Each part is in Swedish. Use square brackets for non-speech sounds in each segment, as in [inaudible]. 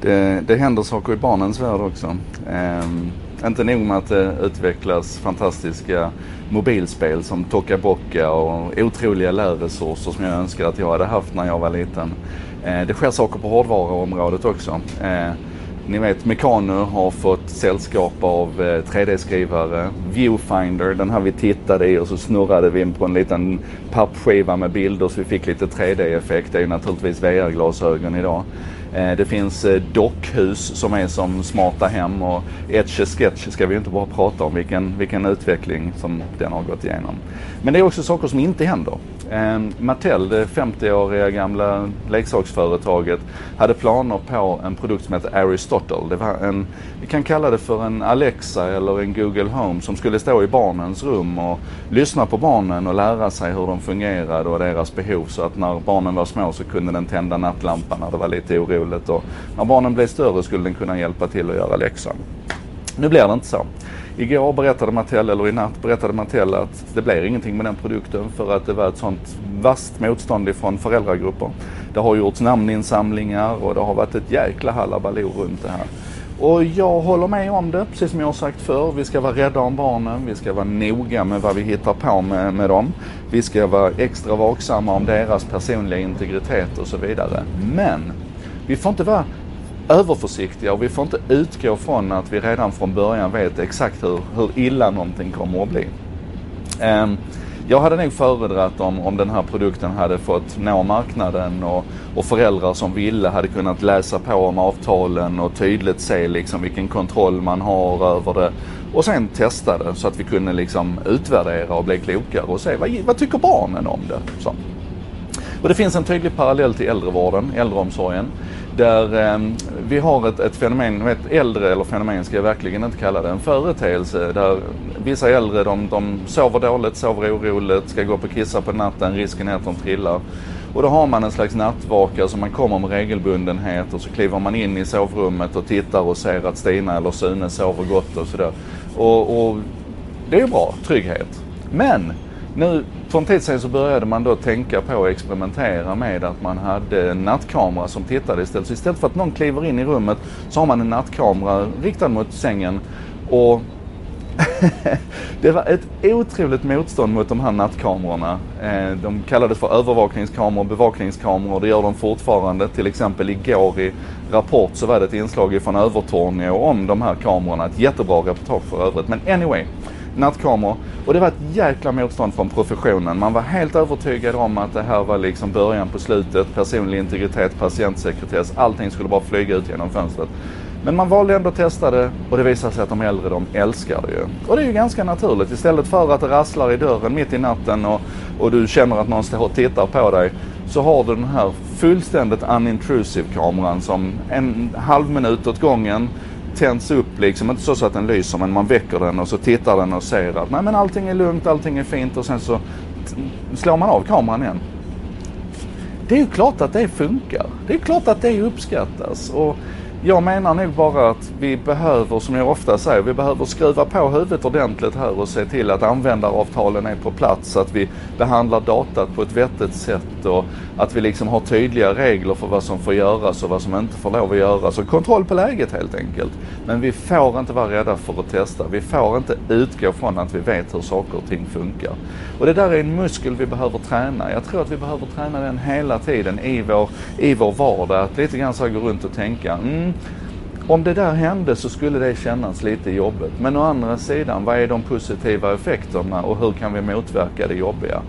det, det händer saker i barnens värld också. Eh, inte nog med att det utvecklas fantastiska mobilspel som Toca och otroliga lärresurser som jag önskar att jag hade haft när jag var liten. Eh, det sker saker på hårdvaruområdet också. Eh, ni vet Mekano har fått sällskap av eh, 3D-skrivare. Viewfinder, den här vi tittade i och så snurrade vi in på en liten pappskiva med bilder så vi fick lite 3D-effekt. Det är ju naturligtvis VR-glasögon idag. Eh, det finns eh, dockhus som är som smarta hem och Etch Sketch ska vi inte bara prata om vilken, vilken utveckling som den har gått igenom. Men det är också saker som inte händer. Ehm, Mattel, det 50-åriga gamla leksaksföretaget, hade planer på en produkt som heter Aristotle. Det var en, vi kan kalla det för en Alexa eller en Google Home som skulle stå i barnens rum och lyssna på barnen och lära sig hur de fungerade och deras behov så att när barnen var små så kunde den tända nattlampan när det var lite oroligt och när barnen blev större skulle den kunna hjälpa till att göra läxan. Nu blir det inte så. Igår berättade Mattel, eller i natt berättade Mattel att det blir ingenting med den produkten för att det var ett sånt vasst motstånd ifrån föräldragrupper. Det har gjorts namninsamlingar och det har varit ett jäkla halabaloo runt det här. Och jag håller med om det, precis som jag har sagt förr. Vi ska vara rädda om barnen, vi ska vara noga med vad vi hittar på med, med dem. Vi ska vara extra vaksamma om deras personliga integritet och så vidare. Men vi får inte vara överförsiktiga och vi får inte utgå från att vi redan från början vet exakt hur, hur illa någonting kommer att bli. Um, jag hade nog föredragit om, om den här produkten hade fått nå marknaden och, och föräldrar som ville hade kunnat läsa på om avtalen och tydligt se liksom vilken kontroll man har över det och sen testa det så att vi kunde liksom utvärdera och bli klokare och se vad, vad tycker barnen om det. Så. Och det finns en tydlig parallell till äldrevården, äldreomsorgen. Där eh, vi har ett, ett fenomen, ett äldre eller fenomen ska jag verkligen inte kalla det, en företeelse där vissa äldre de, de sover dåligt, sover oroligt, ska gå upp och kissa på natten, risken är att de trillar. Och då har man en slags nattvaka som man kommer med regelbundenhet och så kliver man in i sovrummet och tittar och ser att Stina eller Sune sover gott och sådär. Och, och det är ju bra, trygghet. Men nu för en tid sedan så började man då tänka på och experimentera med att man hade en nattkamera som tittade istället. Så istället för att någon kliver in i rummet så har man en nattkamera riktad mot sängen och [laughs] det var ett otroligt motstånd mot de här nattkamerorna. Eh, de kallades för övervakningskameror och bevakningskameror. Det gör de fortfarande. Till exempel igår i Rapport så var det ett inslag från Övertorneå om de här kamerorna. Ett jättebra reportage för övrigt. Men anyway nattkameror. Och det var ett jäkla motstånd från professionen. Man var helt övertygad om att det här var liksom början på slutet. Personlig integritet, patientsekretess, allting skulle bara flyga ut genom fönstret. Men man valde ändå att testa det och det visade sig att de äldre de älskar det ju. Och det är ju ganska naturligt. Istället för att det rasslar i dörren mitt i natten och, och du känner att någon står och tittar på dig så har du den här fullständigt unintrusive kameran som en halv minut åt gången tänds upp liksom, inte så, att den lyser men man väcker den och så tittar den och ser att nej men allting är lugnt, allting är fint och sen så slår man av kameran igen. Det är ju klart att det funkar. Det är klart att det uppskattas. Och jag menar nog bara att vi behöver, som jag ofta säger, vi behöver skruva på huvudet ordentligt här och se till att användaravtalen är på plats, att vi behandlar datat på ett vettigt sätt och att vi liksom har tydliga regler för vad som får göras och vad som inte får lov att göras och kontroll på läget helt enkelt. Men vi får inte vara rädda för att testa. Vi får inte utgå från att vi vet hur saker och ting funkar. Och det där är en muskel vi behöver träna. Jag tror att vi behöver träna den hela tiden i vår, i vår vardag. Att lite grann så gå runt och tänka, mm, om det där hände så skulle det kännas lite jobbigt. Men å andra sidan, vad är de positiva effekterna och hur kan vi motverka det jobbiga?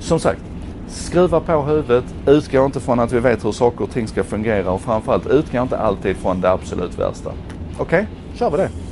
Som sagt, skruva på huvudet, utgå inte från att vi vet hur saker och ting ska fungera och framförallt utgå inte alltid från det absolut värsta. Okej, okay? kör vi det.